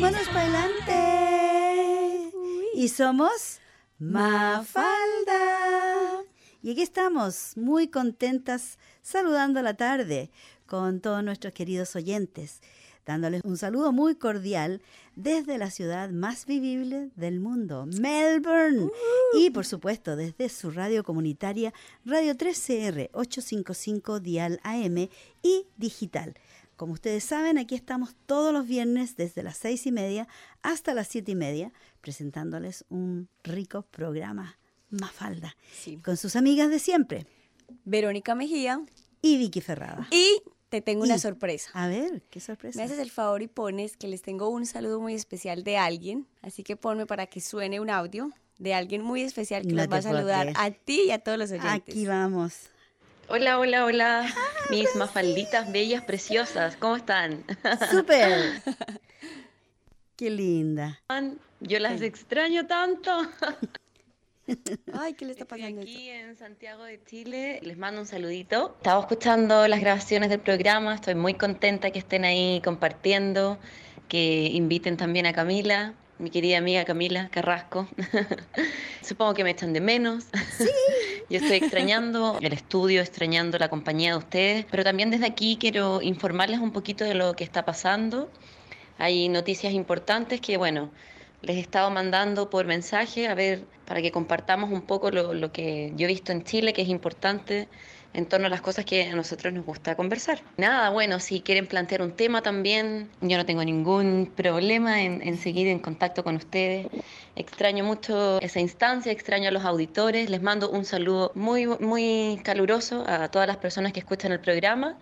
Vámonos para adelante. Y somos Mafalda. Y aquí estamos, muy contentas, saludando la tarde con todos nuestros queridos oyentes, dándoles un saludo muy cordial desde la ciudad más vivible del mundo, Melbourne. Y por supuesto, desde su radio comunitaria, Radio 3CR 855 Dial AM y digital. Como ustedes saben, aquí estamos todos los viernes desde las seis y media hasta las siete y media, presentándoles un rico programa Mafalda, con sus amigas de siempre. Verónica Mejía. Y Vicky Ferrada. Y te tengo una sorpresa. A ver, ¿qué sorpresa? Me haces el favor y pones que les tengo un saludo muy especial de alguien, así que ponme para que suene un audio de alguien muy especial que nos va a saludar a ti y a todos los oyentes. Aquí vamos. Hola, hola, hola, mis mafalditas bellas, preciosas, ¿cómo están? ¡Súper! ¡Qué linda! Yo las extraño tanto. Ay, ¿qué le está pasando? aquí en Santiago de Chile, les mando un saludito. Estaba escuchando las grabaciones del programa, estoy muy contenta que estén ahí compartiendo, que inviten también a Camila, mi querida amiga Camila Carrasco. Supongo que me echan de menos. Sí. Yo estoy extrañando el estudio, extrañando la compañía de ustedes, pero también desde aquí quiero informarles un poquito de lo que está pasando. Hay noticias importantes que, bueno, les he estado mandando por mensaje, a ver, para que compartamos un poco lo, lo que yo he visto en Chile, que es importante en torno a las cosas que a nosotros nos gusta conversar. Nada, bueno, si quieren plantear un tema también, yo no tengo ningún problema en, seguir en contacto con ustedes. Extraño mucho esa instancia, extraño a los auditores. Les mando un saludo muy, muy caluroso a todas las personas que escuchan el programa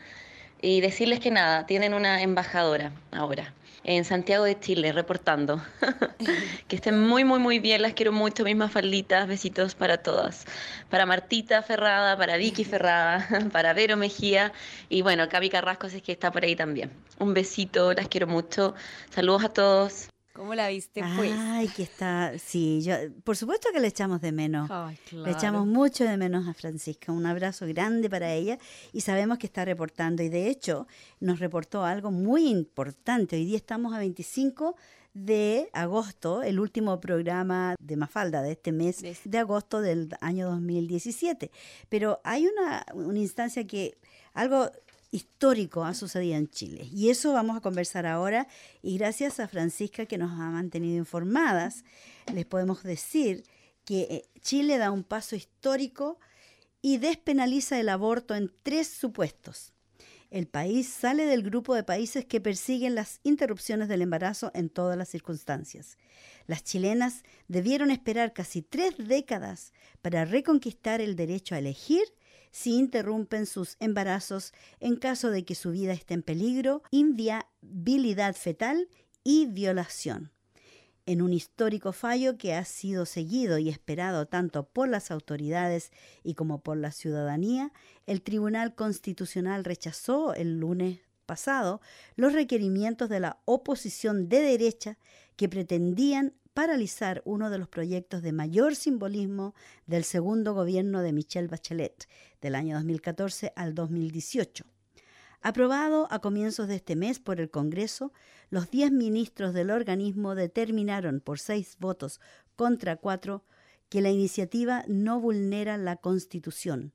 y decirles que nada, tienen una embajadora ahora en Santiago de Chile, reportando. que estén muy, muy, muy bien. Las quiero mucho, mismas falditas. Besitos para todas. Para Martita Ferrada, para Vicky Ferrada, para Vero Mejía. Y bueno, Cavi Carrasco, es que está por ahí también. Un besito, las quiero mucho. Saludos a todos. ¿Cómo la viste, pues? Ay, que está, sí, yo, por supuesto que le echamos de menos. Ay, claro. Le echamos mucho de menos a Francisca. Un abrazo grande para ella y sabemos que está reportando y de hecho nos reportó algo muy importante. Hoy día estamos a 25 de agosto, el último programa de Mafalda de este mes de agosto del año 2017. Pero hay una, una instancia que algo histórico ha sucedido en Chile. Y eso vamos a conversar ahora. Y gracias a Francisca que nos ha mantenido informadas, les podemos decir que eh, Chile da un paso histórico y despenaliza el aborto en tres supuestos. El país sale del grupo de países que persiguen las interrupciones del embarazo en todas las circunstancias. Las chilenas debieron esperar casi tres décadas para reconquistar el derecho a elegir si interrumpen sus embarazos en caso de que su vida esté en peligro, inviabilidad fetal y violación. En un histórico fallo que ha sido seguido y esperado tanto por las autoridades y como por la ciudadanía, el Tribunal Constitucional rechazó el lunes pasado los requerimientos de la oposición de derecha que pretendían paralizar uno de los proyectos de mayor simbolismo del segundo gobierno de Michelle Bachelet, del año 2014 al 2018. Aprobado a comienzos de este mes por el Congreso, los diez ministros del organismo determinaron por seis votos contra cuatro que la iniciativa no vulnera la Constitución.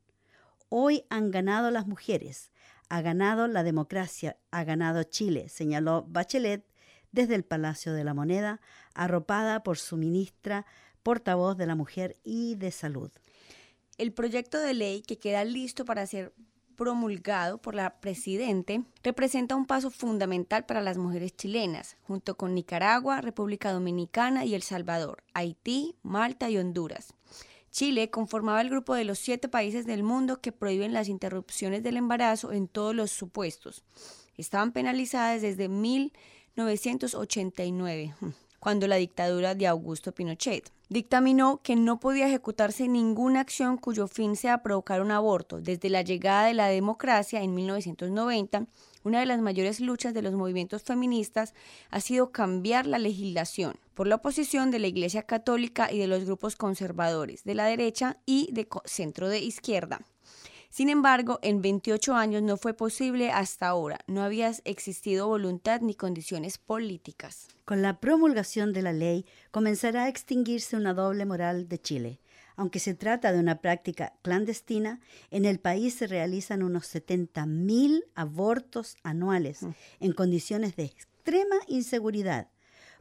Hoy han ganado las mujeres, ha ganado la democracia, ha ganado Chile, señaló Bachelet desde el Palacio de la Moneda, arropada por su ministra, portavoz de la Mujer y de Salud. El proyecto de ley que queda listo para ser promulgado por la Presidente representa un paso fundamental para las mujeres chilenas, junto con Nicaragua, República Dominicana y El Salvador, Haití, Malta y Honduras. Chile conformaba el grupo de los siete países del mundo que prohíben las interrupciones del embarazo en todos los supuestos. Estaban penalizadas desde mil 1989, cuando la dictadura de Augusto Pinochet dictaminó que no podía ejecutarse ninguna acción cuyo fin sea provocar un aborto. Desde la llegada de la democracia en 1990, una de las mayores luchas de los movimientos feministas ha sido cambiar la legislación por la oposición de la Iglesia Católica y de los grupos conservadores de la derecha y de centro de izquierda. Sin embargo, en 28 años no fue posible hasta ahora. No había existido voluntad ni condiciones políticas. Con la promulgación de la ley comenzará a extinguirse una doble moral de Chile. Aunque se trata de una práctica clandestina, en el país se realizan unos 70.000 abortos anuales mm. en condiciones de extrema inseguridad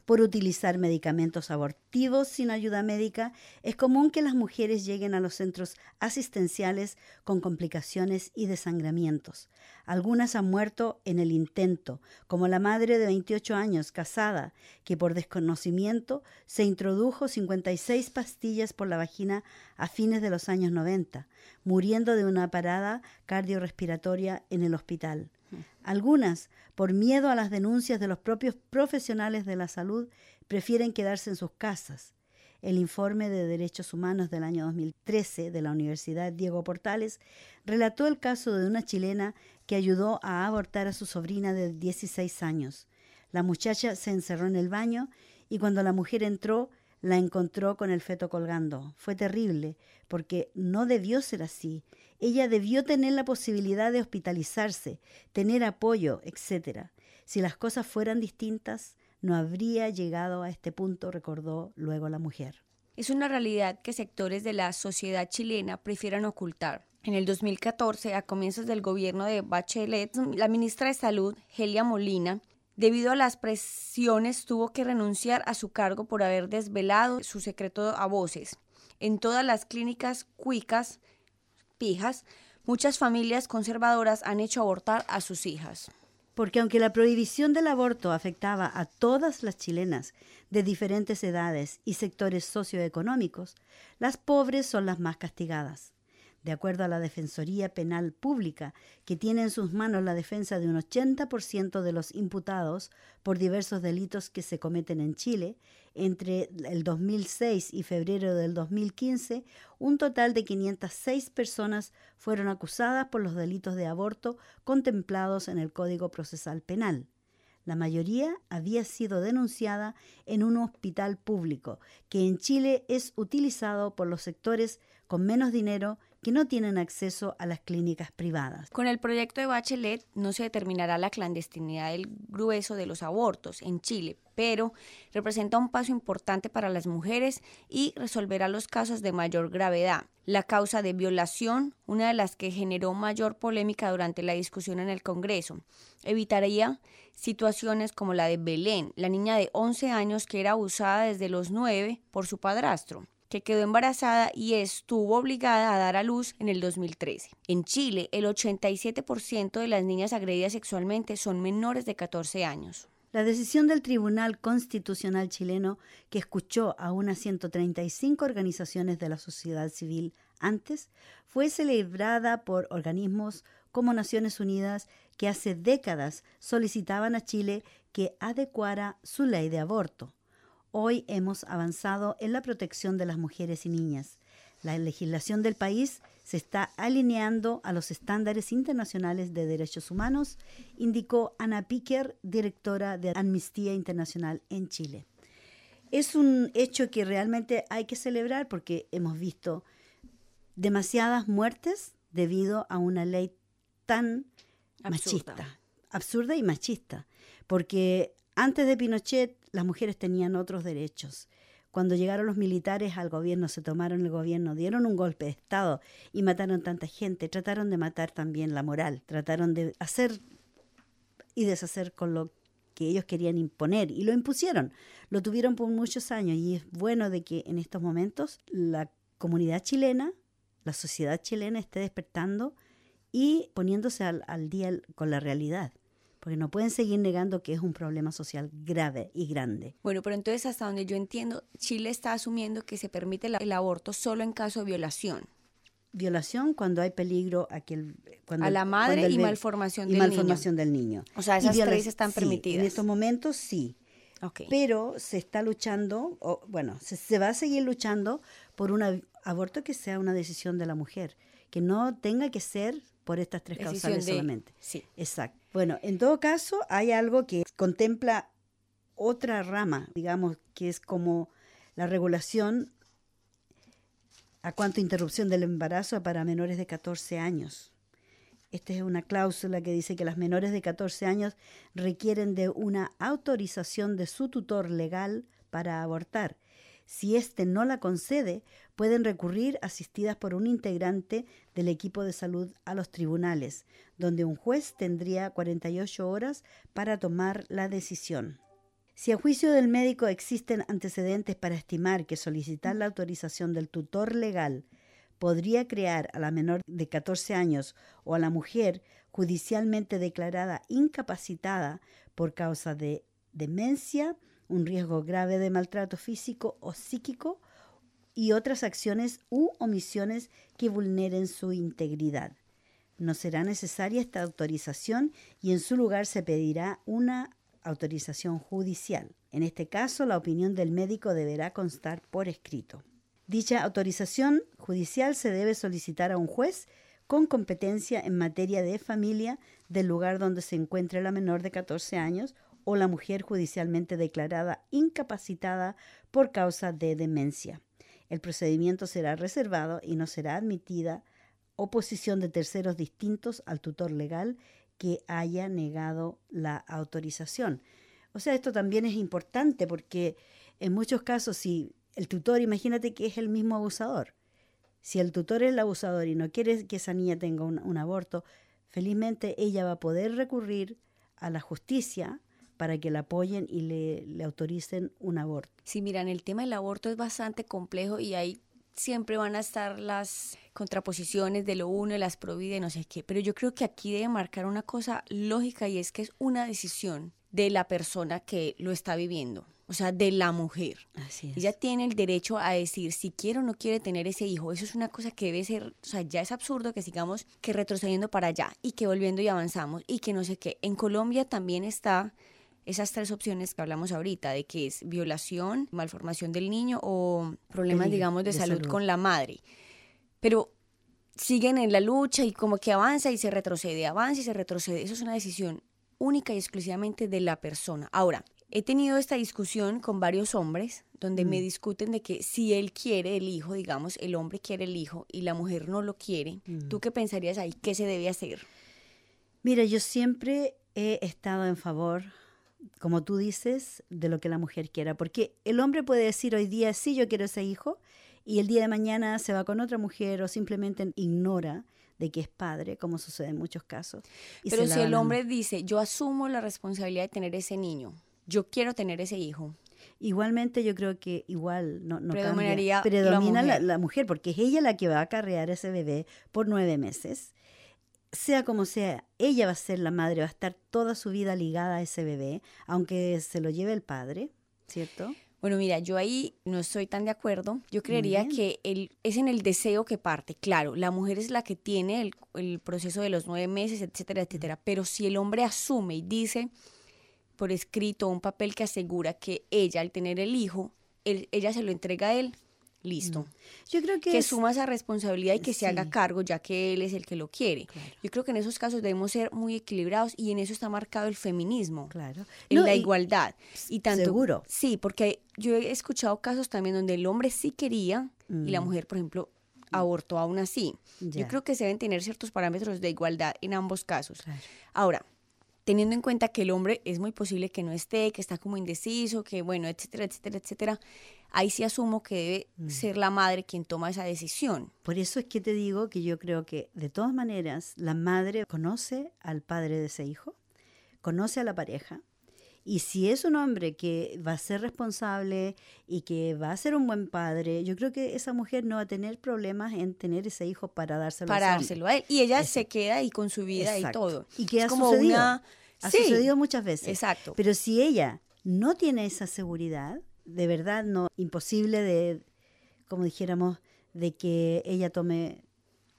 por utilizar medicamentos abortivos sin ayuda médica, es común que las mujeres lleguen a los centros asistenciales con complicaciones y desangramientos. Algunas han muerto en el intento, como la madre de 28 años, casada, que por desconocimiento se introdujo 56 pastillas por la vagina a fines de los años 90, muriendo de una parada cardiorrespiratoria en el hospital. Algunas, por miedo a las denuncias de los propios profesionales de la salud, prefieren quedarse en sus casas. El informe de Derechos Humanos del año 2013 de la Universidad Diego Portales relató el caso de una chilena que ayudó a abortar a su sobrina de 16 años. La muchacha se encerró en el baño y cuando la mujer entró la encontró con el feto colgando. Fue terrible, porque no debió ser así. Ella debió tener la posibilidad de hospitalizarse, tener apoyo, etc. Si las cosas fueran distintas, no habría llegado a este punto, recordó luego la mujer. Es una realidad que sectores de la sociedad chilena prefieran ocultar. En el 2014, a comienzos del gobierno de Bachelet, la ministra de Salud, Helia Molina, Debido a las presiones, tuvo que renunciar a su cargo por haber desvelado su secreto a voces. En todas las clínicas cuicas, pijas, muchas familias conservadoras han hecho abortar a sus hijas. Porque aunque la prohibición del aborto afectaba a todas las chilenas de diferentes edades y sectores socioeconómicos, las pobres son las más castigadas de acuerdo a la Defensoría Penal Pública, que tiene en sus manos la defensa de un 80% de los imputados por diversos delitos que se cometen en Chile, entre el 2006 y febrero del 2015, un total de 506 personas fueron acusadas por los delitos de aborto contemplados en el Código Procesal Penal. La mayoría había sido denunciada en un hospital público, que en Chile es utilizado por los sectores con menos dinero que no tienen acceso a las clínicas privadas. Con el proyecto de Bachelet no se determinará la clandestinidad del grueso de los abortos en Chile, pero representa un paso importante para las mujeres y resolverá los casos de mayor gravedad. La causa de violación, una de las que generó mayor polémica durante la discusión en el Congreso, evitaría situaciones como la de Belén, la niña de 11 años que era abusada desde los 9 por su padrastro que quedó embarazada y estuvo obligada a dar a luz en el 2013. En Chile, el 87% de las niñas agredidas sexualmente son menores de 14 años. La decisión del Tribunal Constitucional chileno, que escuchó a unas 135 organizaciones de la sociedad civil antes, fue celebrada por organismos como Naciones Unidas que hace décadas solicitaban a Chile que adecuara su ley de aborto. Hoy hemos avanzado en la protección de las mujeres y niñas. La legislación del país se está alineando a los estándares internacionales de derechos humanos, indicó Ana Piquer, directora de Amnistía Internacional en Chile. Es un hecho que realmente hay que celebrar porque hemos visto demasiadas muertes debido a una ley tan machista, absurda y machista, porque antes de Pinochet las mujeres tenían otros derechos. Cuando llegaron los militares al gobierno, se tomaron el gobierno, dieron un golpe de Estado y mataron tanta gente, trataron de matar también la moral, trataron de hacer y deshacer con lo que ellos querían imponer y lo impusieron. Lo tuvieron por muchos años y es bueno de que en estos momentos la comunidad chilena, la sociedad chilena esté despertando y poniéndose al, al día con la realidad porque no pueden seguir negando que es un problema social grave y grande. Bueno, pero entonces hasta donde yo entiendo, Chile está asumiendo que se permite el aborto solo en caso de violación. Violación cuando hay peligro a, que cuando, a la madre y malformación, del, malformación niño. del niño. O sea, esas tres están permitidas. en estos momentos sí. Pero se está luchando, o, bueno, se, se va a seguir luchando por un aborto que sea una decisión de la mujer, que no tenga que ser por estas tres causales solamente. Sí. Exacto. Bueno, en todo caso, hay algo que contempla otra rama, digamos, que es como la regulación a cuanto interrupción del embarazo para menores de 14 años. Esta es una cláusula que dice que las menores de 14 años requieren de una autorización de su tutor legal para abortar. Si éste no la concede, pueden recurrir asistidas por un integrante del equipo de salud a los tribunales, donde un juez tendría 48 horas para tomar la decisión. Si a juicio del médico existen antecedentes para estimar que solicitar la autorización del tutor legal podría crear a la menor de 14 años o a la mujer judicialmente declarada incapacitada por causa de demencia, un riesgo grave de maltrato físico o psíquico y otras acciones u omisiones que vulneren su integridad. No será necesaria esta autorización y en su lugar se pedirá una autorización judicial. En este caso, la opinión del médico deberá constar por escrito. Dicha autorización judicial se debe solicitar a un juez con competencia en materia de familia del lugar donde se encuentre la menor de 14 años o la mujer judicialmente declarada incapacitada por causa de demencia. El procedimiento será reservado y no será admitida oposición de terceros distintos al tutor legal que haya negado la autorización. O sea, esto también es importante porque en muchos casos si el tutor, imagínate que es el mismo abusador. Si el tutor es el abusador y no quiere que esa niña tenga un, aborto, felizmente ella va a poder recurrir a la justicia para que la apoyen y le, le, autoricen un aborto. Sí, miran, el tema del aborto es bastante complejo y ahí siempre van a estar las contraposiciones de lo uno, de las providas, no sé qué, pero yo creo que aquí debe marcar una cosa lógica y es que es una decisión de la persona que lo está viviendo o sea, de la mujer. Así Ella tiene el derecho a decir si quiere o no quiere tener ese hijo. Eso es una cosa que debe ser, o sea, ya es absurdo que sigamos que retrocediendo para allá y que volviendo y avanzamos y que no sé qué. En Colombia también está esas tres opciones que hablamos ahorita, de que es violación, malformación del niño o problemas, digamos, de, salud, salud con la madre. Pero siguen en la lucha y como que avanza y se retrocede, avanza y se retrocede. Eso es una decisión única y exclusivamente de la persona. Ahora, He tenido esta discusión con varios hombres donde me mm. discuten de que si él quiere el hijo, digamos, el hombre quiere el hijo y la mujer no lo quiere, ¿tú mm. qué pensarías ahí? ¿Qué se debe hacer? Mira, yo siempre he estado en favor, como tú dices, de lo que la mujer quiera, porque el hombre puede decir hoy día, sí, yo quiero ese hijo, y el día de mañana se va con otra mujer o simplemente ignora de que es padre, como sucede en muchos casos. Pero si el hombre dice, yo asumo la responsabilidad de tener ese niño, yo quiero tener ese hijo. Igualmente yo creo que igual no, no Predominaría predomina la mujer. porque es ella la que va a acarrear ese bebé por nueve meses. Sea como sea, ella va a ser la madre, va a estar toda su vida ligada a ese bebé, aunque se lo lleve el padre, ¿cierto? Bueno, mira, yo ahí no estoy tan de acuerdo. Yo creería que el, es en el deseo que parte. Claro, la mujer es la que tiene el, el proceso de los nueve meses, etcétera, etcétera. Pero si el hombre asume y dice, por escrito un papel que asegura que ella, al tener el hijo, ella se lo entrega a él, listo. Mm. Yo creo que, que suma esa responsabilidad y que se haga cargo ya que él es el que lo quiere. Yo creo que en esos casos debemos ser muy equilibrados y en eso está marcado el feminismo. Claro. En la igualdad. Y tanto, seguro. Sí, porque yo he escuchado casos también donde el hombre sí quería y la mm. mujer, por ejemplo, abortó aún así. Yo creo que se deben tener ciertos parámetros de igualdad en ambos casos. Ahora, teniendo en cuenta que el hombre es muy posible que no esté, que está como indeciso, que bueno, etcétera, etcétera, etcétera, ahí sí asumo que debe mm. ser la madre quien toma esa decisión. Por eso es que te digo que yo creo que de todas maneras la madre conoce al padre de ese hijo, conoce a la pareja, y si es un hombre que va a ser responsable y que va a ser un buen padre, yo creo que esa mujer no va a tener problemas en tener ese hijo para dárselo, para dárselo a él. Y ella se queda ahí con su vida y todo. Y que ha sucedido. Ha sucedido muchas veces. Exacto. Pero si ella no tiene esa seguridad, de verdad no, imposible de, como dijéramos, de que ella tome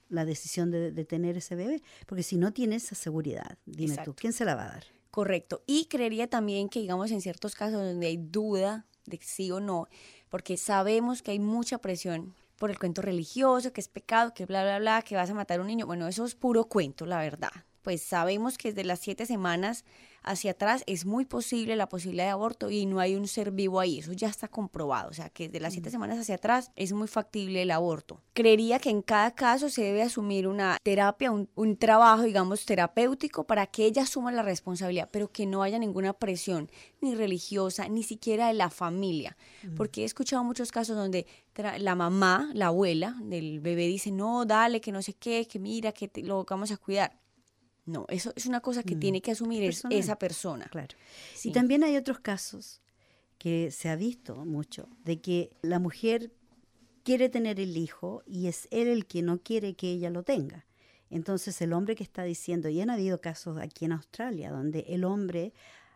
la decisión de, tener ese bebé, porque si no tiene esa seguridad, dime tú, ¿quién se la va a dar? Correcto. Y creería también que, digamos, en ciertos casos donde hay duda de sí o no, porque sabemos que hay mucha presión por el cuento religioso, que es pecado, que bla, bla, bla, que vas a matar a un niño. Bueno, eso es puro cuento, la verdad. Pues sabemos que desde las siete semanas hacia atrás es muy posible la posibilidad de aborto y no hay un ser vivo ahí, eso ya está comprobado, o sea que desde las siete semanas hacia atrás es muy factible el aborto. Creería que en cada caso se debe asumir una terapia, un, un trabajo, digamos, terapéutico para que ella asuma la responsabilidad, pero que no haya ninguna presión, ni religiosa, ni siquiera de la familia, porque he escuchado muchos casos donde la mamá, la abuela del bebé dice, no, dale, que no sé qué, que mira, que lo vamos a cuidar. No, eso es una cosa que mm. tiene que asumir esa persona. Claro. Y también hay otros casos que se ha visto mucho, de que la mujer quiere tener el hijo y es él el que no quiere que ella lo tenga. Entonces el hombre que está diciendo, y han habido casos aquí en Australia, donde el hombre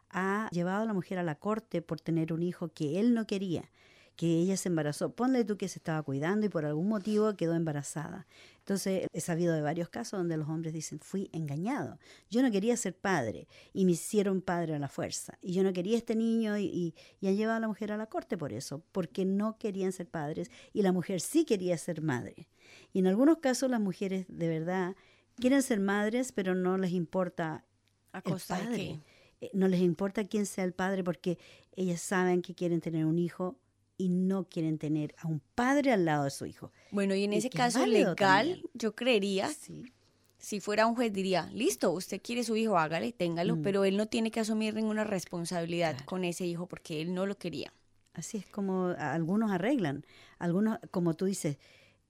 ha llevado a la mujer a la corte por tener un hijo que él no quería que ella se embarazó. Ponle tú que se estaba cuidando y por algún motivo quedó embarazada. Entonces, he sabido de varios casos donde los hombres dicen, fui engañado. Yo no quería ser padre y me hicieron padre a la fuerza. Y yo no quería este niño y, y, han llevado a la mujer a la corte por eso, porque no querían ser padres y la mujer sí quería ser madre. Y en algunos casos las mujeres de verdad quieren ser madres, pero no les importa a costa el padre. Eh, no les importa quién sea el padre porque ellas saben que quieren tener un hijo y no quieren tener a un padre al lado de su hijo. Bueno, y en ese caso legal, yo creería, si fuera un juez diría, listo, usted quiere su hijo, hágale, téngalo, mm. pero él no tiene que asumir ninguna responsabilidad con ese hijo porque él no lo quería. Así es como algunos arreglan, algunos, como tú dices,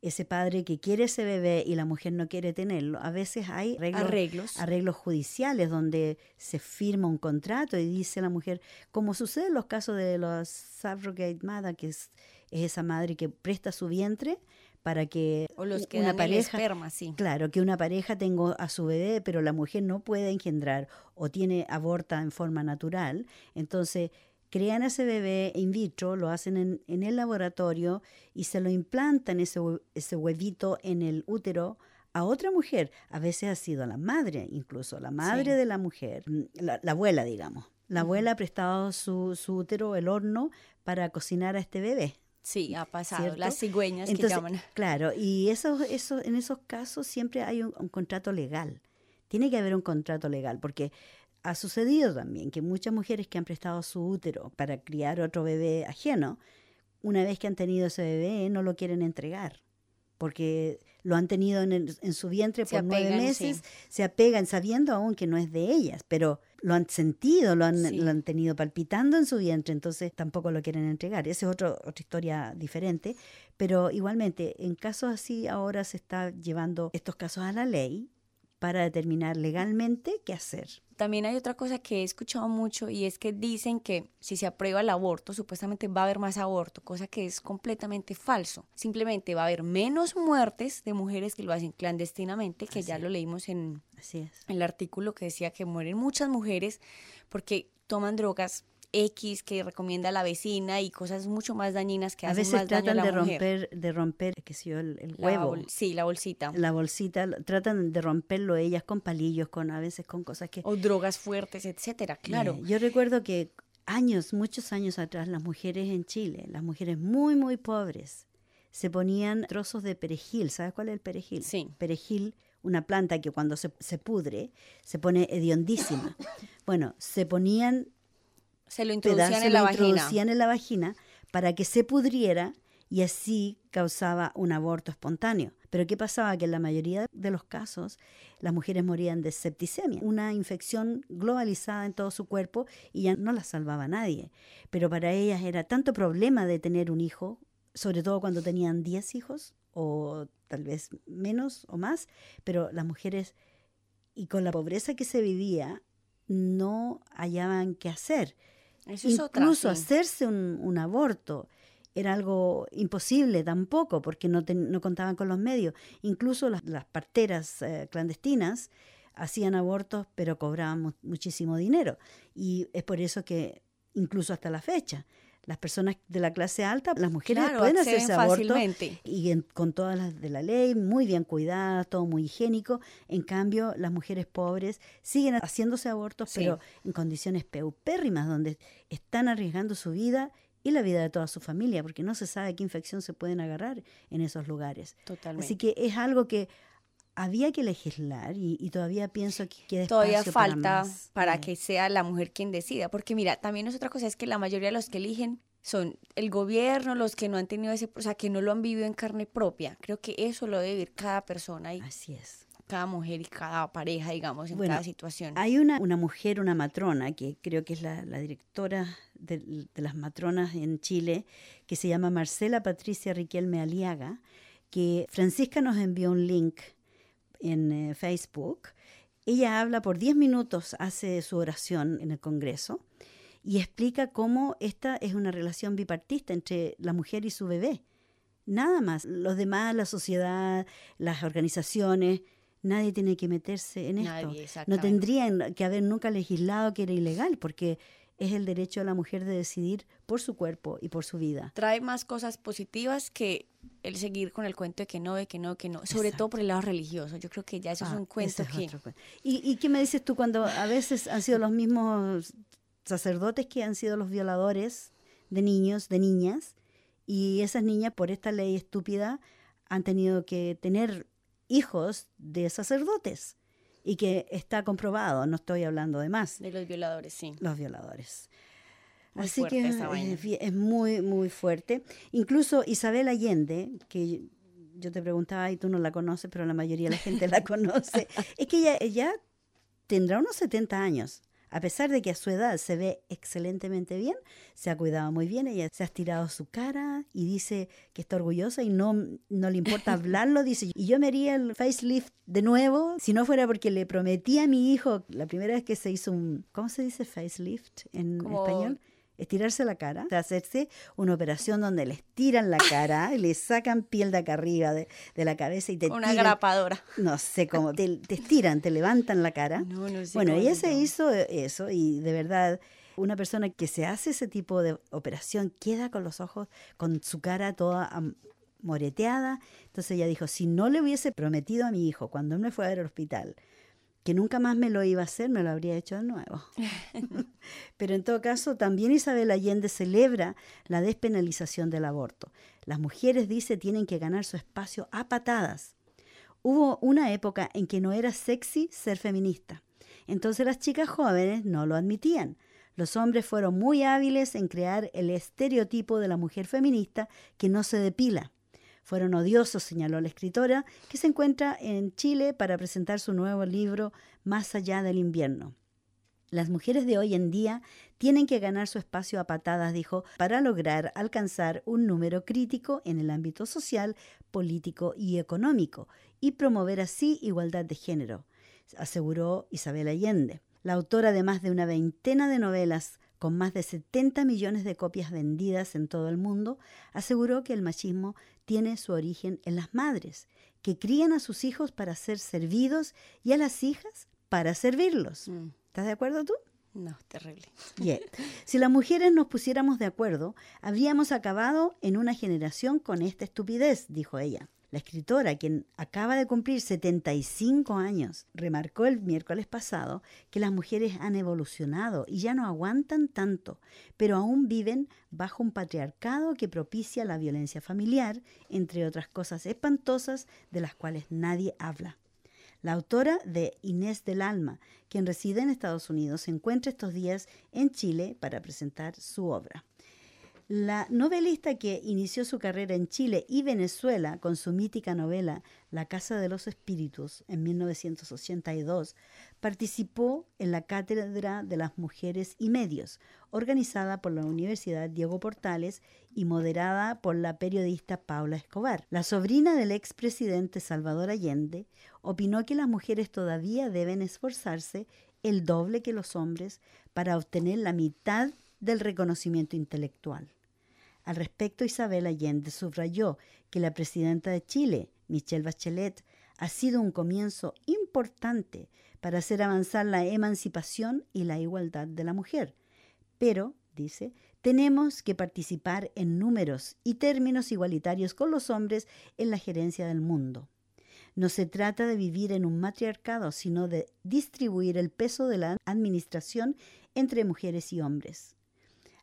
ese padre que quiere ese bebé y la mujer no quiere tenerlo. A veces hay arreglos, arreglos. judiciales donde se firma un contrato y dice la mujer, como sucede en los casos de los surrogate mother, que es, esa madre que presta su vientre para que o los que una pareja, esperma, sí. claro, que una pareja tenga a su bebé, pero la mujer no puede engendrar o tiene aborta en forma natural, entonces crean ese bebé in vitro, lo hacen en, en el laboratorio y se lo implantan ese, ese huevito en el útero a otra mujer. A veces ha sido la madre, incluso la madre de la mujer, mm, la, abuela, digamos. La abuela ha prestado su, su, útero, el horno, para cocinar a este bebé. Sí, ha pasado, las cigüeñas que llaman. Claro, y eso, eso, en esos casos siempre hay un contrato legal. Tiene que haber un contrato legal, porque ha sucedido también que muchas mujeres que han prestado su útero para criar otro bebé ajeno, una vez que han tenido ese bebé, no lo quieren entregar, porque lo han tenido en, su vientre por nueve meses, se apegan sabiendo aún que no es de ellas, pero lo han sentido, lo han, lo han tenido palpitando en su vientre, entonces tampoco lo quieren entregar. Esa es otra historia diferente, pero igualmente en casos así ahora se está llevando estos casos a la ley para determinar legalmente qué hacer. También hay otra cosa que he escuchado mucho y es que dicen que si se aprueba el aborto, supuestamente va a haber más aborto, cosa que es completamente falso. Simplemente va a haber menos muertes de mujeres que lo hacen clandestinamente, que ya lo leímos en, Así el artículo que decía que mueren muchas mujeres porque toman drogas X que recomienda la vecina y cosas mucho más dañinas que a hacen veces tratan de romper de romper qué sé yo, el, huevo. sí la bolsita. La bolsita tratan de romperlo ellas con palillos con a veces con cosas que o drogas fuertes etcétera claro. yo recuerdo que años muchos años atrás las mujeres en Chile las mujeres muy muy pobres se ponían trozos de perejil. Sabes cuál es el perejil sí. Perejil una planta que cuando se, se pudre se pone hediondísima bueno se ponían se lo introducían en la vagina. en la vagina para que se pudriera y así causaba un aborto espontáneo. Pero ¿qué pasaba? Que en la mayoría de los casos las mujeres morían de septicemia, una infección globalizada en todo su cuerpo y ya no la salvaba nadie. Pero para ellas era tanto problema de tener un hijo, sobre todo cuando tenían 10 hijos o tal vez menos o más, pero las mujeres y con la pobreza que se vivía no hallaban qué hacer. Incluso hacerse un, aborto era algo imposible tampoco, porque no, no contaban con los medios. Incluso las, parteras eh, clandestinas hacían abortos, pero cobraban muchísimo dinero. Y es por eso que, incluso hasta la fecha, las personas de la clase alta, las mujeres pueden hacerse aborto y con todas las de la ley, muy bien cuidadas, todo muy higiénico. En cambio, las mujeres pobres siguen haciéndose abortos, pero en condiciones peupérrimas, donde están arriesgando su vida y la vida de toda su familia, porque no se sabe qué infección se pueden agarrar en esos lugares. Totalmente. Así que es algo que había que legislar y, todavía pienso que queda todavía falta para, para que sea la mujer quien decida, porque mira, también es otra cosa, es que la mayoría de los que eligen son el gobierno, los que no han tenido ese, o sea, que no lo han vivido en carne propia. Creo que eso lo debe vivir cada persona y Así es. Cada mujer y cada pareja, digamos, en cada situación. Hay una, una mujer, una matrona, que creo que es la, directora de, de, las matronas en Chile, que se llama Marcela Patricia Riquelme Aliaga, que Francisca nos envió un link en eh, Facebook. Ella habla por 10 minutos, hace su oración en el Congreso y explica cómo esta es una relación bipartista entre la mujer y su bebé. Nada más. Los demás, la sociedad, las organizaciones, nadie tiene que meterse en esto. no tendrían que haber nunca legislado que era ilegal, porque es el derecho de la mujer de decidir por su cuerpo y por su vida. Trae más cosas positivas que el seguir con el cuento de que no, de que no, que no, sobre todo por el lado religioso. Yo creo que ya eso es ah, un cuento que... ¿Y, ¿Y qué me dices tú cuando a veces han sido los mismos sacerdotes que han sido los violadores de niños, de niñas, y esas niñas por esta ley estúpida han tenido que tener hijos de sacerdotes? Y que está comprobado, no estoy hablando de más. De los violadores, sí. Los violadores. Así que es, muy, muy fuerte. Incluso Isabel Allende, que yo te preguntaba y tú no la conoces, pero la mayoría de la gente la conoce, es que ella, ella tendrá unos 70 años. A pesar de que a su edad se ve excelentemente bien, se ha cuidado muy bien, ella se ha estirado su cara y dice que está orgullosa y no, no le importa hablarlo, dice, y yo me haría el facelift de nuevo si no fuera porque le prometí a mi hijo, la primera vez que se hizo un, ¿cómo se dice facelift en español? Estirarse la cara, hacerse una operación donde le estiran la cara, le sacan piel de acá arriba de, la cabeza y te Una grapadora. No sé cómo, te, estiran, te levantan la cara. No, no sé bueno, ella se hizo eso y de verdad una persona que se hace ese tipo de operación queda con los ojos, con su cara toda moreteada. Entonces ella dijo, si no le hubiese prometido a mi hijo cuando él me fue a ver al hospital, que nunca más me lo iba a hacer, me lo habría hecho de nuevo. Pero en todo caso, también Isabel Allende celebra la despenalización del aborto. Las mujeres, dice, tienen que ganar su espacio a patadas. Hubo una época en que no era sexy ser feminista. Entonces las chicas jóvenes no lo admitían. Los hombres fueron muy hábiles en crear el estereotipo de la mujer feminista que no se depila fueron odiosos, señaló la escritora, que se encuentra en Chile para presentar su nuevo libro Más allá del invierno. Las mujeres de hoy en día tienen que ganar su espacio a patadas, dijo, para lograr alcanzar un número crítico en el ámbito social, político y económico, y promover así igualdad de género, aseguró Isabel Allende. La autora de más de una veintena de novelas con más de 70 millones de copias vendidas en todo el mundo, aseguró que el machismo tiene su origen en las madres, que crían a sus hijos para ser servidos y a las hijas para servirlos. Mm. ¿Estás de acuerdo tú? No, terrible. Si las mujeres nos pusiéramos de acuerdo, habríamos acabado en una generación con esta estupidez, dijo ella. La escritora, quien acaba de cumplir 75 años, remarcó el miércoles pasado que las mujeres han evolucionado y ya no aguantan tanto, pero aún viven bajo un patriarcado que propicia la violencia familiar, entre otras cosas espantosas de las cuales nadie habla. La autora de Inés del Alma, quien reside en Estados Unidos, se encuentra estos días en Chile para presentar su obra. La novelista que inició su carrera en Chile y Venezuela con su mítica novela La Casa de los Espíritus en 1982, participó en la Cátedra de las Mujeres y Medios, organizada por la Universidad Diego Portales y moderada por la periodista Paula Escobar. La sobrina del expresidente Salvador Allende opinó que las mujeres todavía deben esforzarse el doble que los hombres para obtener la mitad del reconocimiento intelectual. Al respecto, Isabel Allende subrayó que la presidenta de Chile, Michelle Bachelet, ha sido un comienzo importante para hacer avanzar la emancipación y la igualdad de la mujer. Pero, dice, tenemos que participar en números y términos igualitarios con los hombres en la gerencia del mundo. No se trata de vivir en un matriarcado, sino de distribuir el peso de la administración entre mujeres y hombres.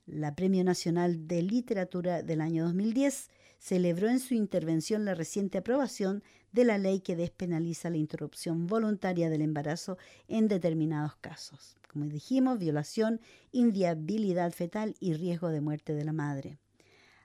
La Premio Nacional de Literatura del año 2010 celebró en su intervención la reciente aprobación de la ley que despenaliza la interrupción voluntaria del embarazo en determinados casos. Como dijimos, violación, inviabilidad fetal y riesgo de muerte de la madre.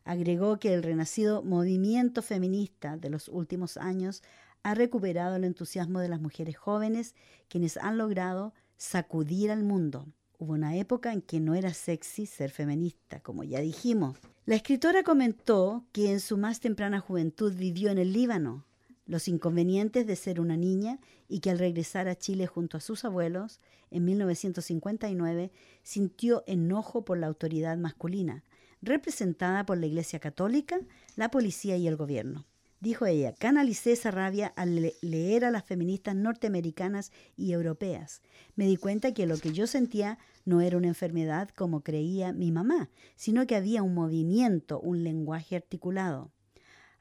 Agregó que el renacido movimiento feminista de los últimos años ha recuperado el entusiasmo de las mujeres jóvenes, quienes han logrado sacudir al mundo. Hubo una época en que no era sexy ser feminista, como ya dijimos. La escritora comentó que en su más temprana juventud vivió en el Líbano, los inconvenientes de ser una niña y que al regresar a Chile junto a sus abuelos en 1959 sintió enojo por la autoridad masculina, representada por la Iglesia Católica, la policía y el gobierno. Dijo ella, canalicé esa rabia al leer a las feministas norteamericanas y europeas. Me di cuenta que lo que yo sentía no era una enfermedad como creía mi mamá, sino que había un movimiento, un lenguaje articulado.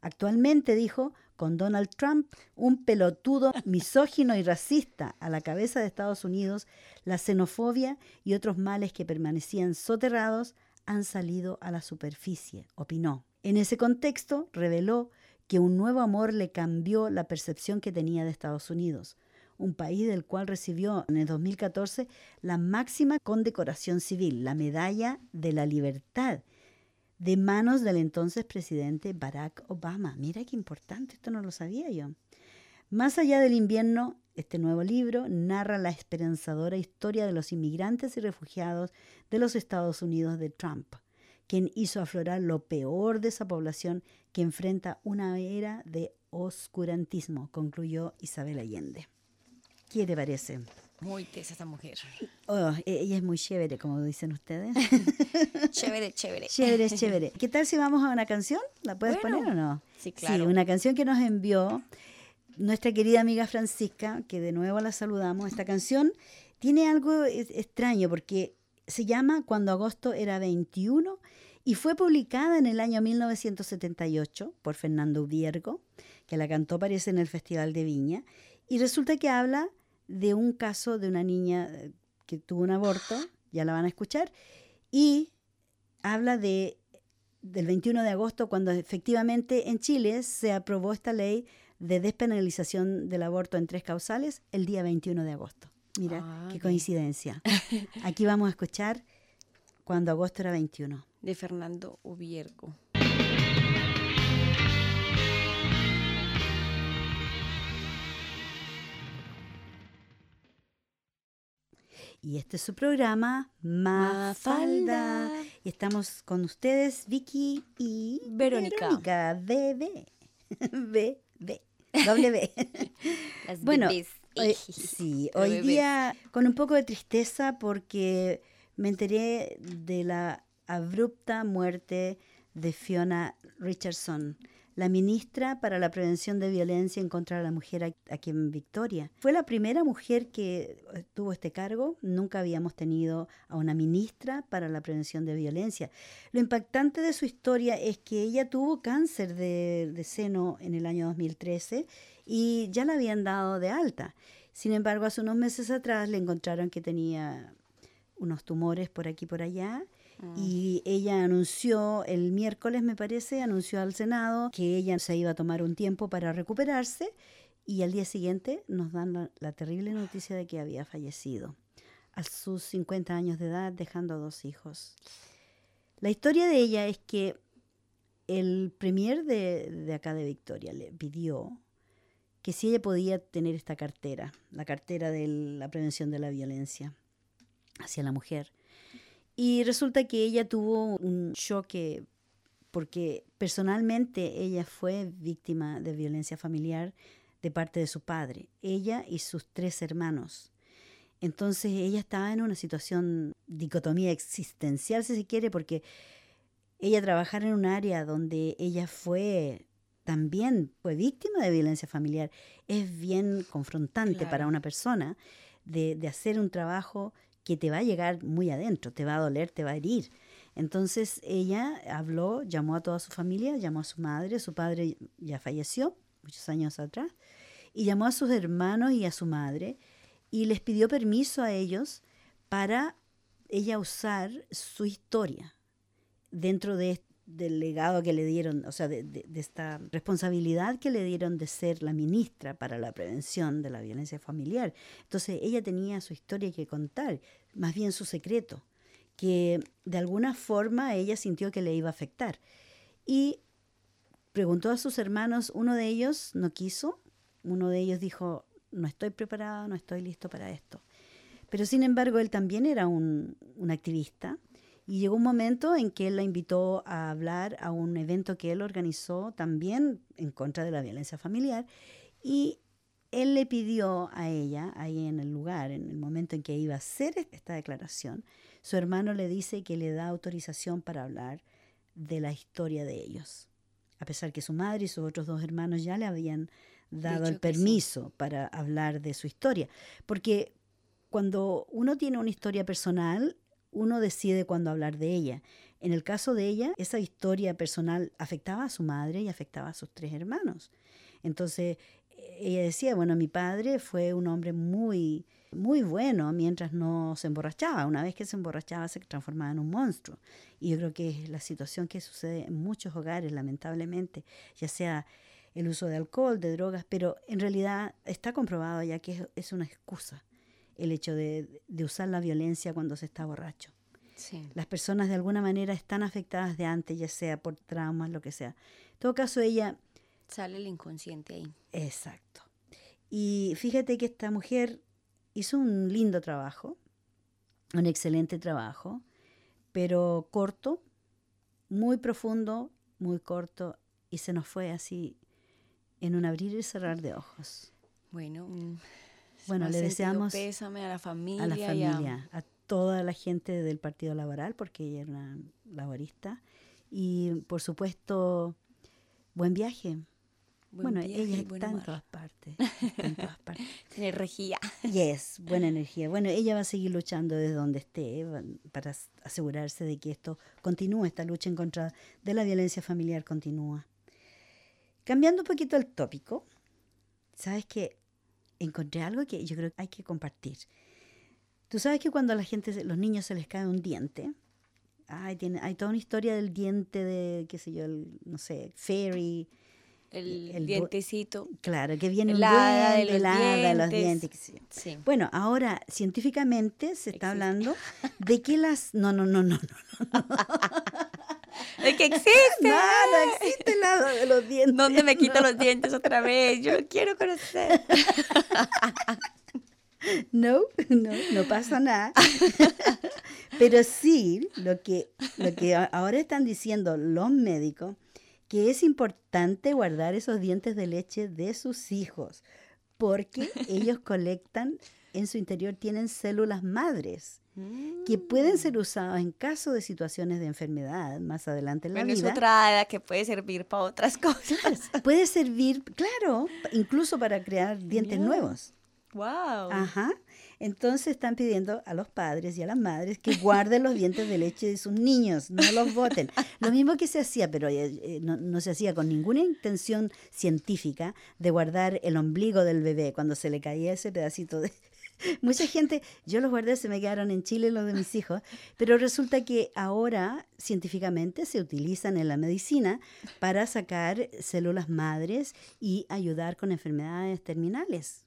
Actualmente, dijo, con Donald Trump, un pelotudo misógino y racista a la cabeza de Estados Unidos, la xenofobia y otros males que permanecían soterrados han salido a la superficie, opinó. En ese contexto, reveló que un nuevo amor le cambió la percepción que tenía de Estados Unidos, un país del cual recibió en el 2014 la máxima condecoración civil, la Medalla de la Libertad, de manos del entonces presidente Barack Obama. Mira qué importante, esto no lo sabía yo. Más allá del invierno, este nuevo libro narra la esperanzadora historia de los inmigrantes y refugiados de los Estados Unidos de Trump quien hizo aflorar lo peor de esa población que enfrenta una era de oscurantismo, concluyó Isabel Allende. ¿Qué te parece? Muy tesa esa mujer. Oh, e-, ella es muy chévere, como dicen ustedes. chévere, chévere. Chévere, chévere. ¿Qué tal si vamos a una canción? ¿La puedes poner o no? Sí, claro. Sí, una canción que nos envió nuestra querida amiga Francisca, que de nuevo la saludamos. Esta canción tiene algo extraño porque se llama Cuando agosto era 21 y fue publicada en el año 1978 por Fernando Ubiergo, que la cantó parece en el Festival de Viña, y resulta que habla de un caso de una niña eh, que tuvo un aborto, ya la van a escuchar, y habla de del 21 de agosto cuando efectivamente en Chile se aprobó esta ley de despenalización del aborto en tres causales el día 21 de agosto. Mira, ah, qué coincidencia. Aquí vamos a escuchar cuando agosto era 21. De Fernando Ubiergo. Y este es su programa, Mafalda. Y estamos con ustedes, Vicky y Verónica. Verónica, bebé. B, B, W. Las bueno, sí, hoy día con un poco de tristeza porque me enteré de la abrupta muerte de Fiona Richardson, la ministra para la prevención de violencia en contra de la mujer aquí en Victoria. Fue la primera mujer que eh, tuvo este cargo. Nunca habíamos tenido a una ministra para la prevención de violencia. Lo impactante de su historia es que ella tuvo cáncer de, de seno en el año 2013 y ya la habían dado de alta. Sin embargo, hace unos meses atrás le encontraron que tenía unos tumores por aquí y por allá. Mm. Y ella anunció el miércoles, me parece, anunció al Senado que ella se iba a tomar un tiempo para recuperarse y al día siguiente nos dan la, terrible noticia de que había fallecido a sus 50 años de edad, dejando dos hijos. La historia de ella es que el premier de, de acá de Victoria le pidió que si ella podía tener esta cartera, la cartera de la prevención de la violencia hacia la mujer. Y resulta que ella tuvo un choque porque personalmente ella fue víctima de violencia familiar de parte de su padre, ella y sus tres hermanos. Entonces ella estaba en una situación dicotomía existencial, si se quiere, porque ella trabajaba en un área donde ella fue también fue víctima de violencia familiar, es bien confrontante para una persona de, hacer un trabajo que te va a llegar muy adentro, te va a doler, te va a herir. Entonces ella habló, llamó a toda su familia, llamó a su madre, su padre ya falleció muchos años atrás, y llamó a sus hermanos y a su madre y les pidió permiso a ellos para ella usar su historia dentro de del legado que le dieron, o sea, de, esta responsabilidad que le dieron de ser la ministra para la prevención de la violencia familiar. Entonces ella tenía su historia que contar, más bien su secreto, que de alguna forma ella sintió que le iba a afectar. Y preguntó a sus hermanos, uno de ellos no quiso, uno de ellos dijo, no estoy preparado, no estoy listo para esto. Pero sin embargo, él también era un, un activista y llegó un momento en que él la invitó a hablar a un evento que él organizó también en contra de la violencia familiar. Y él le pidió a ella, ahí en el lugar, en el momento en que iba a hacer esta declaración, su hermano le dice que le da autorización para hablar de la historia de ellos. A pesar que su madre y sus otros dos hermanos ya le habían dado el permiso para hablar de su historia. Porque cuando uno tiene una historia personal, uno decide cuándo hablar de ella. En el caso de ella, esa historia personal afectaba a su madre y afectaba a sus tres hermanos. Entonces, ella decía, bueno, mi padre fue un hombre muy, muy bueno mientras no se emborrachaba. Una vez que se emborrachaba se transformaba en un monstruo. Y yo creo que es la situación que sucede en muchos hogares, lamentablemente, ya sea el uso de alcohol, de drogas, pero en realidad está comprobado ya que es una excusa el hecho de, usar la violencia cuando se está borracho. Las personas de alguna manera están afectadas de antes, ya sea por traumas, lo que sea. En todo caso, ella... Sale el inconsciente ahí. Exacto. Y fíjate que esta mujer hizo un lindo trabajo, un excelente trabajo, pero corto, muy profundo, muy corto, y se nos fue así en un abrir y cerrar de ojos. Bueno, bueno, le deseamos pésame a la familia, a la familia, a... toda la gente del Partido Laboral, porque ella era una laborista, y por supuesto, buen viaje. bueno, ella está en todas partes. en todas partes. energía. Yes, buena energía. Bueno, ella va a seguir luchando desde donde esté para asegurarse de que esto continúe, esta lucha en contra de la violencia familiar continúa. Cambiando un poquito el tópico, sabes que encontré algo que yo creo que hay que compartir. Tú sabes que cuando a la gente, los niños se les cae un diente, hay, tiene, hay toda una historia del diente de, qué sé yo, no sé, fairy. El, dientecito. Claro, que viene el hada de los, de los dientes. Sí. Bueno, ahora científicamente se está hablando de que las... No, no, no, no, no. de que existe. No, no existe el lado de los dientes. ¿Dónde me quito los dientes otra vez? Yo quiero conocer. No, no, no pasa nada. Pero sí, lo que, lo que ahora están diciendo los médicos, que es importante guardar esos dientes de leche de sus hijos, porque ellos colectan, en su interior tienen células madres que pueden ser mm. usados en caso de situaciones de enfermedad más adelante en la vida. Es otra que puede servir para otras cosas. puede servir, claro, incluso para crear dientes nuevos. Wow. Ajá. Entonces están pidiendo a los padres y a las madres que guarden los dientes de leche de sus niños, no los boten. Lo mismo que se hacía, pero eh, eh, no, no, se hacía con ninguna intención científica de guardar el ombligo del bebé cuando se le caía ese pedacito de, Mucha gente, yo los guardé, se me quedaron en Chile los de mis hijos, pero resulta que ahora científicamente se utilizan en la medicina para sacar células madres y ayudar con enfermedades terminales.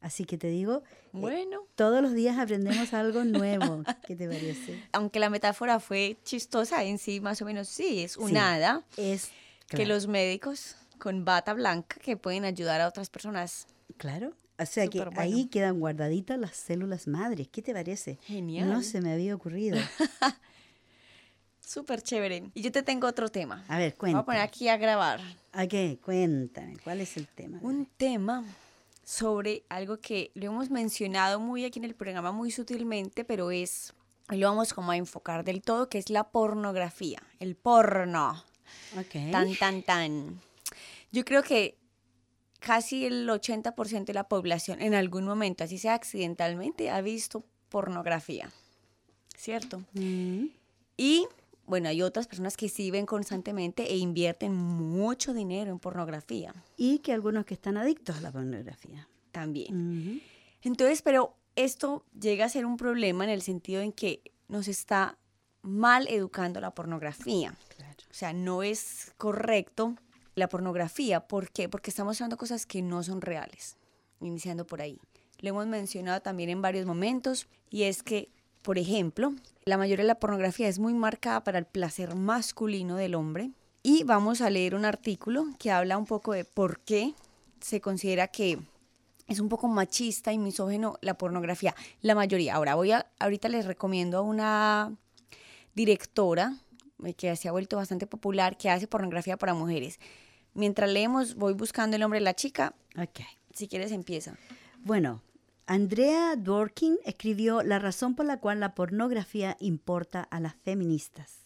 Así que te digo, eh, bueno, todos los días aprendemos algo nuevo. ¿Qué te parece? Aunque la metáfora fue chistosa en sí, más o menos sí, es un hada. Es que los médicos con bata blanca que pueden ayudar a otras personas. Claro, o sea que ahí quedan guardaditas las células madres. ¿Qué te parece? Genial. No se me había ocurrido. Súper chévere. Y yo te tengo otro tema. A ver, cuéntame. Voy a poner aquí a grabar. Ok, cuéntame. ¿Cuál es el tema? Un tema sobre algo que lo hemos mencionado muy aquí en el programa, muy sutilmente, pero es, lo vamos como a enfocar del todo, que es la pornografía, el porno. Ok. Tan, tan, tan. Yo creo que casi el 80% de la población en algún momento, así sea accidentalmente, ha visto pornografía, ¿cierto? Mm. Y bueno, hay otras personas que sí ven constantemente e invierten mucho dinero en pornografía. Y que algunos que están adictos a la pornografía. También. Entonces, pero esto llega a ser un problema en el sentido en que nos está mal educando la pornografía. O sea, no es correcto la pornografía. ¿Por qué? Porque estamos mostrando cosas que no son reales, iniciando por ahí. Lo hemos mencionado también en varios momentos y es que, por ejemplo, la mayoría de la pornografía es muy marcada para el placer masculino del hombre y vamos a leer un artículo que habla un poco de por qué se considera que es un poco machista y misógeno la pornografía, la mayoría. Ahora voy a, ahorita les recomiendo a una directora eh, que se ha vuelto bastante popular que hace pornografía para mujeres. Mientras leemos, voy buscando el nombre de la chica. Ok. Si quieres, empieza. Bueno, Andrea Dworkin escribió La razón por la cual la pornografía importa a las feministas.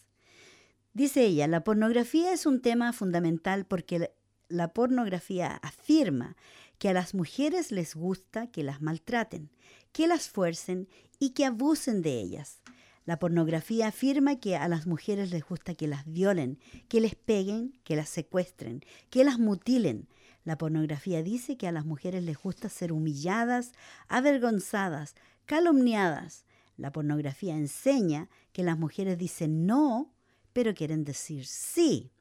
Dice ella, la pornografía es un tema fundamental porque la pornografía afirma que a las mujeres les gusta que las maltraten, que las fuercen y que abusen de ellas. La pornografía afirma que a las mujeres les gusta que las violen, que les peguen, que las secuestren, que las mutilen. La pornografía dice que a las mujeres les gusta ser humilladas, avergonzadas, calumniadas. La pornografía enseña que las mujeres dicen no, pero quieren decir sí.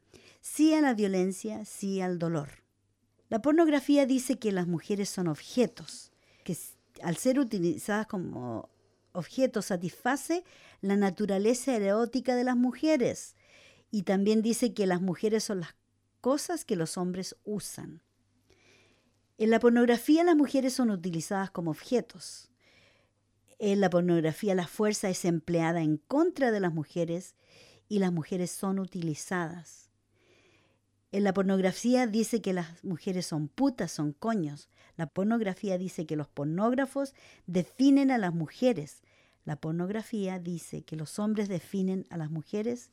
Sí a la violencia, sí al dolor. La pornografía dice que las mujeres son objetos, que al ser utilizadas como objetos satisface la naturaleza erótica de las mujeres. Y también dice que las mujeres son las cosas que los hombres usan. En la pornografía las mujeres son utilizadas como objetos. En la pornografía la fuerza es empleada en contra de las mujeres y las mujeres son utilizadas. En la pornografía dice que las mujeres son putas, son coños. La pornografía dice que los pornógrafos definen a las mujeres. La pornografía dice que los hombres definen a las mujeres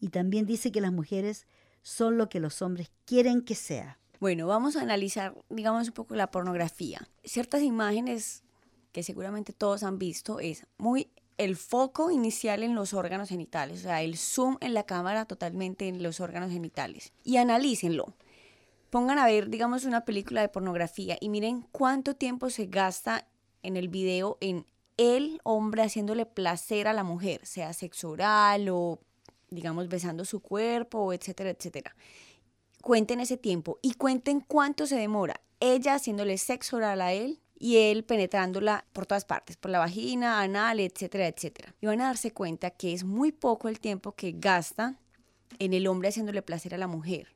y también dice que las mujeres son lo que los hombres quieren que sea. Bueno, vamos a analizar, digamos, un poco la pornografía. Ciertas imágenes que seguramente todos han visto es muy el foco inicial en los órganos genitales, o sea, el zoom en la cámara totalmente en los órganos genitales. Y analícenlo. Pongan a ver, digamos, una película de pornografía y miren cuánto tiempo se gasta en el video en el hombre haciéndole placer a la mujer, sea sexo oral o, digamos, besando su cuerpo, etcétera, etcétera. Cuenten ese tiempo y cuenten cuánto se demora ella haciéndole sexo oral a él y él penetrándola por todas partes, por la vagina, anal, etcétera, etcétera. Y van a darse cuenta que es muy poco el tiempo que gasta en el hombre haciéndole placer a la mujer.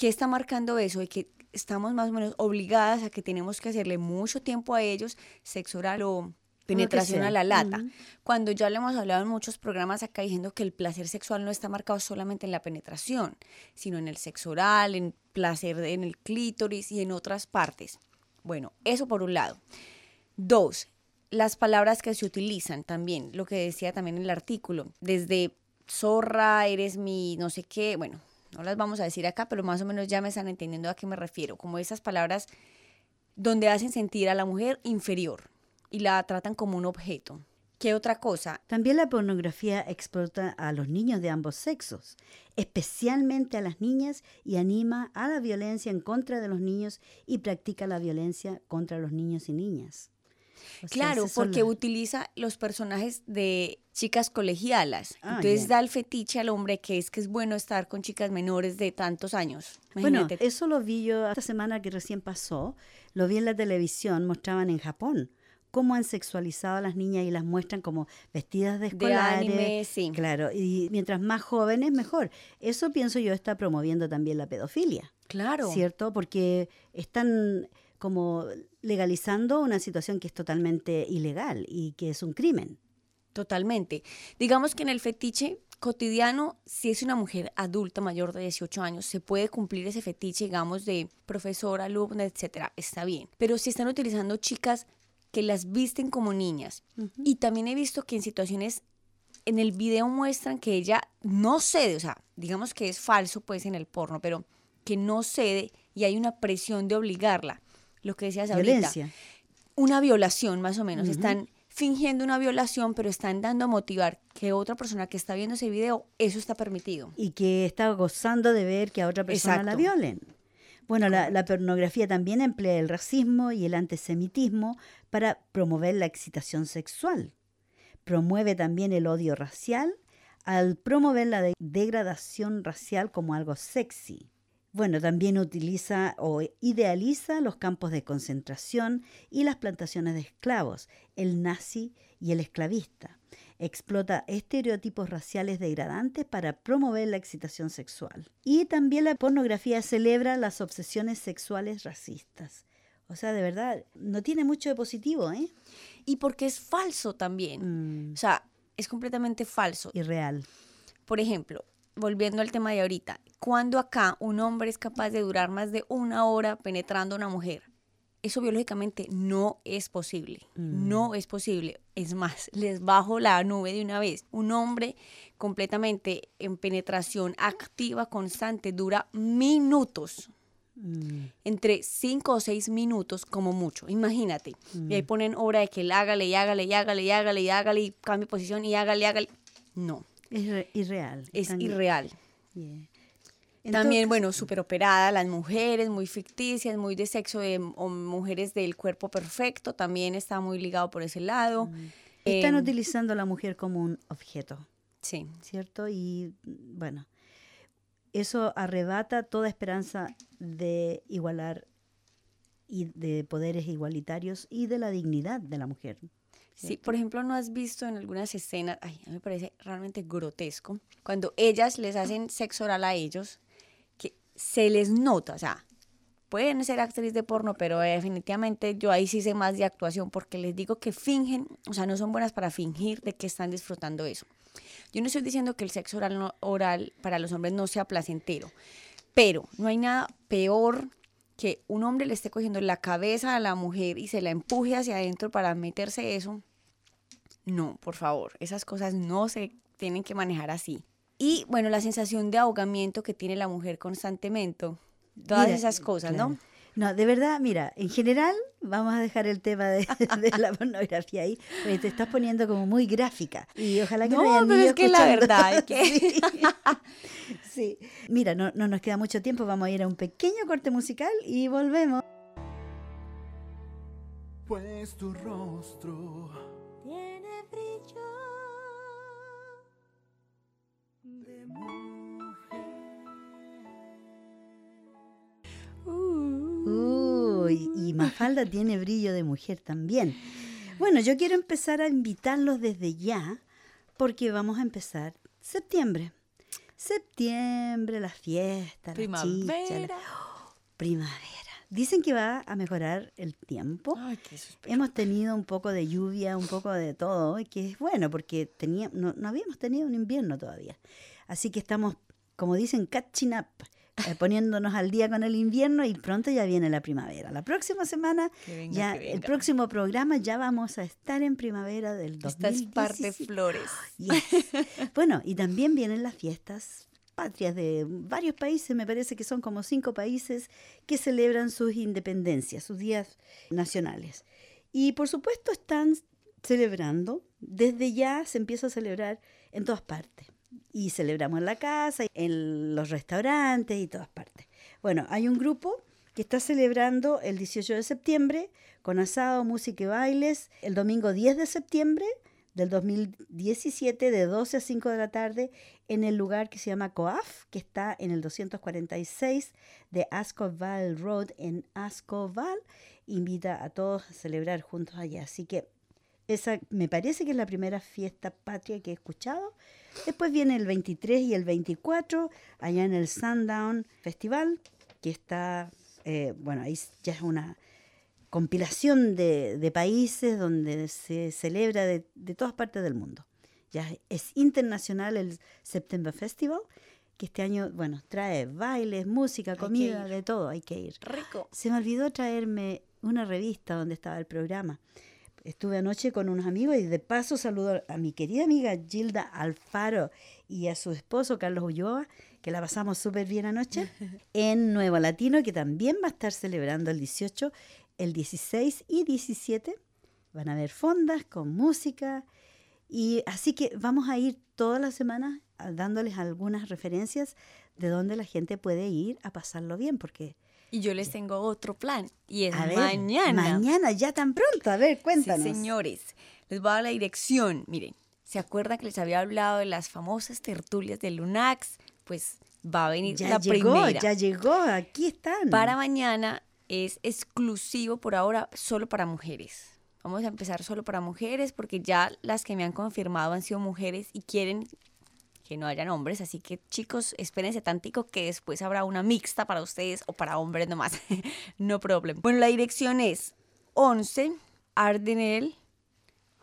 ¿Qué está marcando eso? Y que estamos más o menos obligadas a que tenemos que hacerle mucho tiempo a ellos, sexo oral o penetración a la lata. Cuando ya le hemos hablado en muchos programas acá diciendo que el placer sexual no está marcado solamente en la penetración, sino en el sexo oral, en placer en el clítoris y en otras partes. Bueno, eso por un lado. Dos, las palabras que se utilizan también, lo que decía también el artículo, desde zorra, eres mi no sé qué, bueno, no las vamos a decir acá, pero más o menos ya me están entendiendo a qué me refiero, como esas palabras donde hacen sentir a la mujer inferior y la tratan como un objeto. ¿Qué otra cosa? También la pornografía explota a los niños de ambos sexos, especialmente a las niñas, y anima a la violencia en contra de los niños y practica la violencia contra los niños y niñas. Claro, porque utiliza los personajes de chicas colegialas. Ah, Entonces da el fetiche al hombre que es que es bueno estar con chicas menores de tantos años. Bueno, eso lo vi yo esta semana que recién pasó, lo vi en la televisión, mostraban en Japón cómo han sexualizado a las niñas y las muestran como vestidas de escolares. De anime, sí. Claro, y mientras más jóvenes, mejor. Eso pienso yo está promoviendo también la pedofilia. Claro. ¿Cierto? Porque están como legalizando una situación que es totalmente ilegal y que es un crimen. Totalmente. Digamos que en el fetiche cotidiano, si es una mujer adulta mayor de 18 años, se puede cumplir ese fetiche, digamos, de profesora, alumna, etcétera, está bien. Pero si están utilizando chicas que las visten como niñas. Y también he visto que en situaciones, en el video muestran que ella no cede, o sea, digamos que es falso pues en el porno, pero que no cede y hay una presión de obligarla. Lo que decías Violencia. ahorita. Una violación más o menos. Están fingiendo una violación, pero están dando a motivar que otra persona que está viendo ese video, eso está permitido. Y que está gozando de ver que a otra persona la violen. Bueno, la, pornografía también emplea el racismo y el antisemitismo para promover la excitación sexual. Promueve también el odio racial, al promover la degradación racial como algo sexy. Bueno, también utiliza o idealiza los campos de concentración y las plantaciones de esclavos, el nazi y el esclavista. Explota estereotipos raciales degradantes para promover la excitación sexual. Y también la pornografía celebra las obsesiones sexuales racistas. O sea, de verdad, no tiene mucho de positivo, ¿eh? Y porque es falso también. Mm. O sea, es completamente falso. Irreal. Por ejemplo, volviendo al tema de ahorita, cuando acá un hombre es capaz de durar más de una hora penetrando a una mujer, eso biológicamente no es posible. Mm. No es posible. Es más, les bajo la nube de una vez. Un hombre completamente en penetración activa, constante, dura minutos. Mm. Entre cinco o seis minutos como mucho. Imagínate. Y ahí mm. ponen hora de que él hágale y hágale y hágale y hágale y hágale y cambie posición y hágale y hágale. No. Es irreal. Es irreal. También, bueno, súper operada, las mujeres, muy ficticias, muy de sexo de o mujeres del cuerpo perfecto, también está muy ligado por ese lado. Mm. Están em, utilizando a la mujer como un objeto. Sí. ¿Cierto? Y bueno, eso arrebata toda esperanza de igualar y de poderes igualitarios y de la dignidad de la mujer. Sí, por ejemplo, ¿no has visto en algunas escenas, ay, a mí me parece realmente grotesco, cuando ellas les hacen sexo oral a ellos, que se les nota, o sea, pueden ser actrices de porno, pero definitivamente yo ahí sí sé más de actuación porque les digo que fingen, o sea, no son buenas para fingir de que están disfrutando eso. Yo no estoy diciendo que el sexo oral, oral para los hombres no sea placentero, pero no hay nada peor que un hombre le esté cogiendo la cabeza a la mujer y se la empuje hacia adentro para meterse eso no, por favor, esas cosas no se tienen que manejar así. Y bueno, la sensación de ahogamiento que tiene la mujer constantemente, todas esas cosas, ¿no? No, de verdad, mira, en general vamos a dejar el tema de, la pornografía ahí, porque te estás poniendo como muy gráfica. Y ojalá que no, no pero es que la verdad es que... sí. Mira, no, no nos queda mucho tiempo, vamos a ir a un pequeño corte musical y volvemos. Pues tu rostro tiene brillo de mujer. Uy, y Mafalda tiene brillo de mujer también. Bueno, yo quiero empezar a invitarlos desde ya porque vamos a empezar septiembre. Septiembre, la fiesta, la chicha, primavera. Dicen que va a mejorar el tiempo. Hemos tenido un poco de lluvia, un poco de todo, y que es bueno porque tenía, no, habíamos tenido un invierno todavía. Así que estamos, como dicen, catching up, eh, poniéndonos al día con el invierno y pronto ya viene la primavera. La próxima semana, ya el próximo programa ya vamos a estar en primavera del 2017. Esta es parte flores. Bueno, y también vienen las fiestas patrias de varios países, me parece que son como cinco países que celebran sus independencias, sus días nacionales. Y por supuesto están celebrando, desde ya se empieza a celebrar en todas partes. Y celebramos en la casa, en los restaurantes y todas partes. Bueno, hay un grupo que está celebrando el 18 de septiembre con asado, música y bailes, el domingo 10 de septiembre del 2017 de 12 a 5 de la tarde en el lugar que se llama Coaf, que está en el 246 de Ascoval Road en Ascoval. Invita a todos a celebrar juntos allá. Así que esa me parece que es la primera fiesta patria que he escuchado. Después viene el 23 y el 24 allá en el Sundown Festival, que está, eh, bueno, ahí ya es una compilación de, países donde se celebra de, todas partes del mundo. Ya es internacional el September Festival, que este año, bueno, trae bailes, música, comida, de todo, hay que ir. Rico. Se me olvidó traerme una revista donde estaba el programa. Estuve anoche con unos amigos y de paso saludo a mi querida amiga Gilda Alfaro y a su esposo Carlos Ulloa, que la pasamos súper bien anoche, en Nuevo Latino, que también va a estar celebrando el 18 el 16 y 17 van a haber fondas con música. Y así que vamos a ir todas las semanas dándoles algunas referencias de dónde la gente puede ir a pasarlo bien, porque... Y yo les tengo otro plan, y es mañana. Mañana, ya tan pronto, a ver, cuéntanos. Sí, señores, les voy a dar la dirección. Miren, ¿Se acuerdan que les había hablado de las famosas tertulias de Lunax? Pues va a venir ya la llegó, primera. Ya llegó, aquí están. Para mañana es exclusivo por ahora solo para mujeres. Vamos a empezar solo para mujeres porque ya las que me han confirmado han sido mujeres y quieren que no hayan hombres, así que chicos, espérense tantico que después habrá una mixta para ustedes o para hombres nomás. no problem. Bueno, la dirección es 11 Ardenel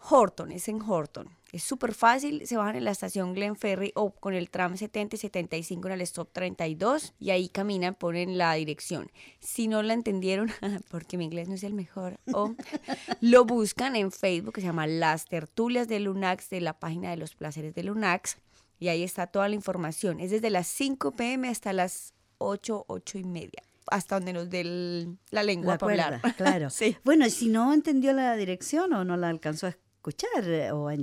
Horton, es en Horton. Es súper fácil, se bajan en la estación Glen Ferry o con el tram 70 y 75 en el stop 32 y ahí caminan, ponen la dirección. Si no la entendieron, porque mi inglés no es el mejor, o lo buscan en Facebook que se llama Las Tertulias de Lunax de la página de los placeres de Lunax y ahí está toda la información. Es desde las 5 pm hasta las 8, 8 y media hasta donde nos dé la lengua para hablar. Claro. sí. Bueno, si no entendió la dirección o no la alcanzó a escuchar eh, o a,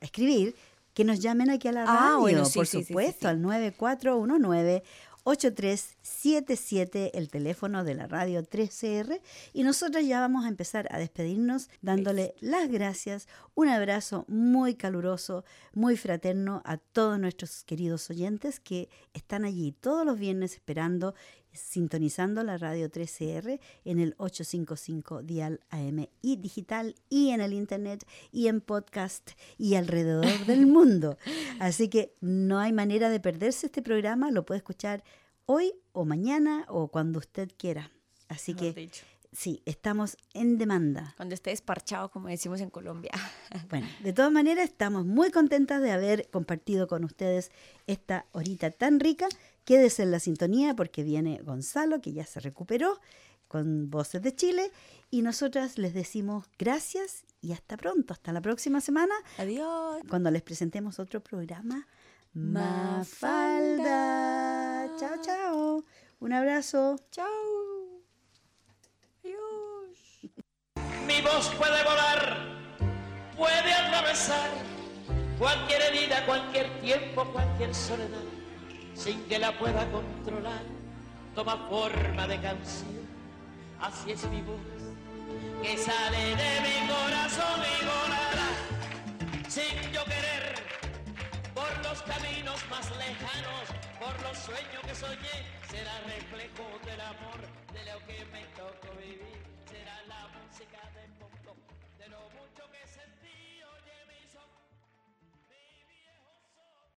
escribir, que nos llamen aquí a la ah, radio, por supuesto, al 9419 8377, el teléfono de la radio 3CR. Y nosotros ya vamos a empezar a despedirnos dándole las gracias, un abrazo muy caluroso, muy fraterno a todos nuestros queridos oyentes que están allí todos los viernes esperando sintonizando la radio 3CR en el 855 Dial AM y digital y en el internet y en podcast y alrededor del mundo. Así que no hay manera de perderse este programa, lo puede escuchar hoy o mañana o cuando usted quiera. Así que sí, estamos en demanda. Cuando esté desparchado, como decimos en Colombia. Bueno, de todas maneras, estamos muy contentas de haber compartido con ustedes esta horita tan rica Quédese en la sintonía porque viene Gonzalo, que ya se recuperó, con Voces de Chile. Y nosotras les decimos gracias y hasta pronto. Hasta la próxima semana. Adiós. Cuando les presentemos otro programa. Mafalda. Chao, chao. Un abrazo. Chao. Adiós. Mi voz puede volar, puede atravesar cualquier herida, cualquier tiempo, cualquier soledad sin que la pueda controlar, toma forma de canción. Así es mi voz, que sale de mi corazón y volará, sin yo querer, por los caminos más lejanos, por los sueños que soñé, será reflejo del amor de lo que me tocó.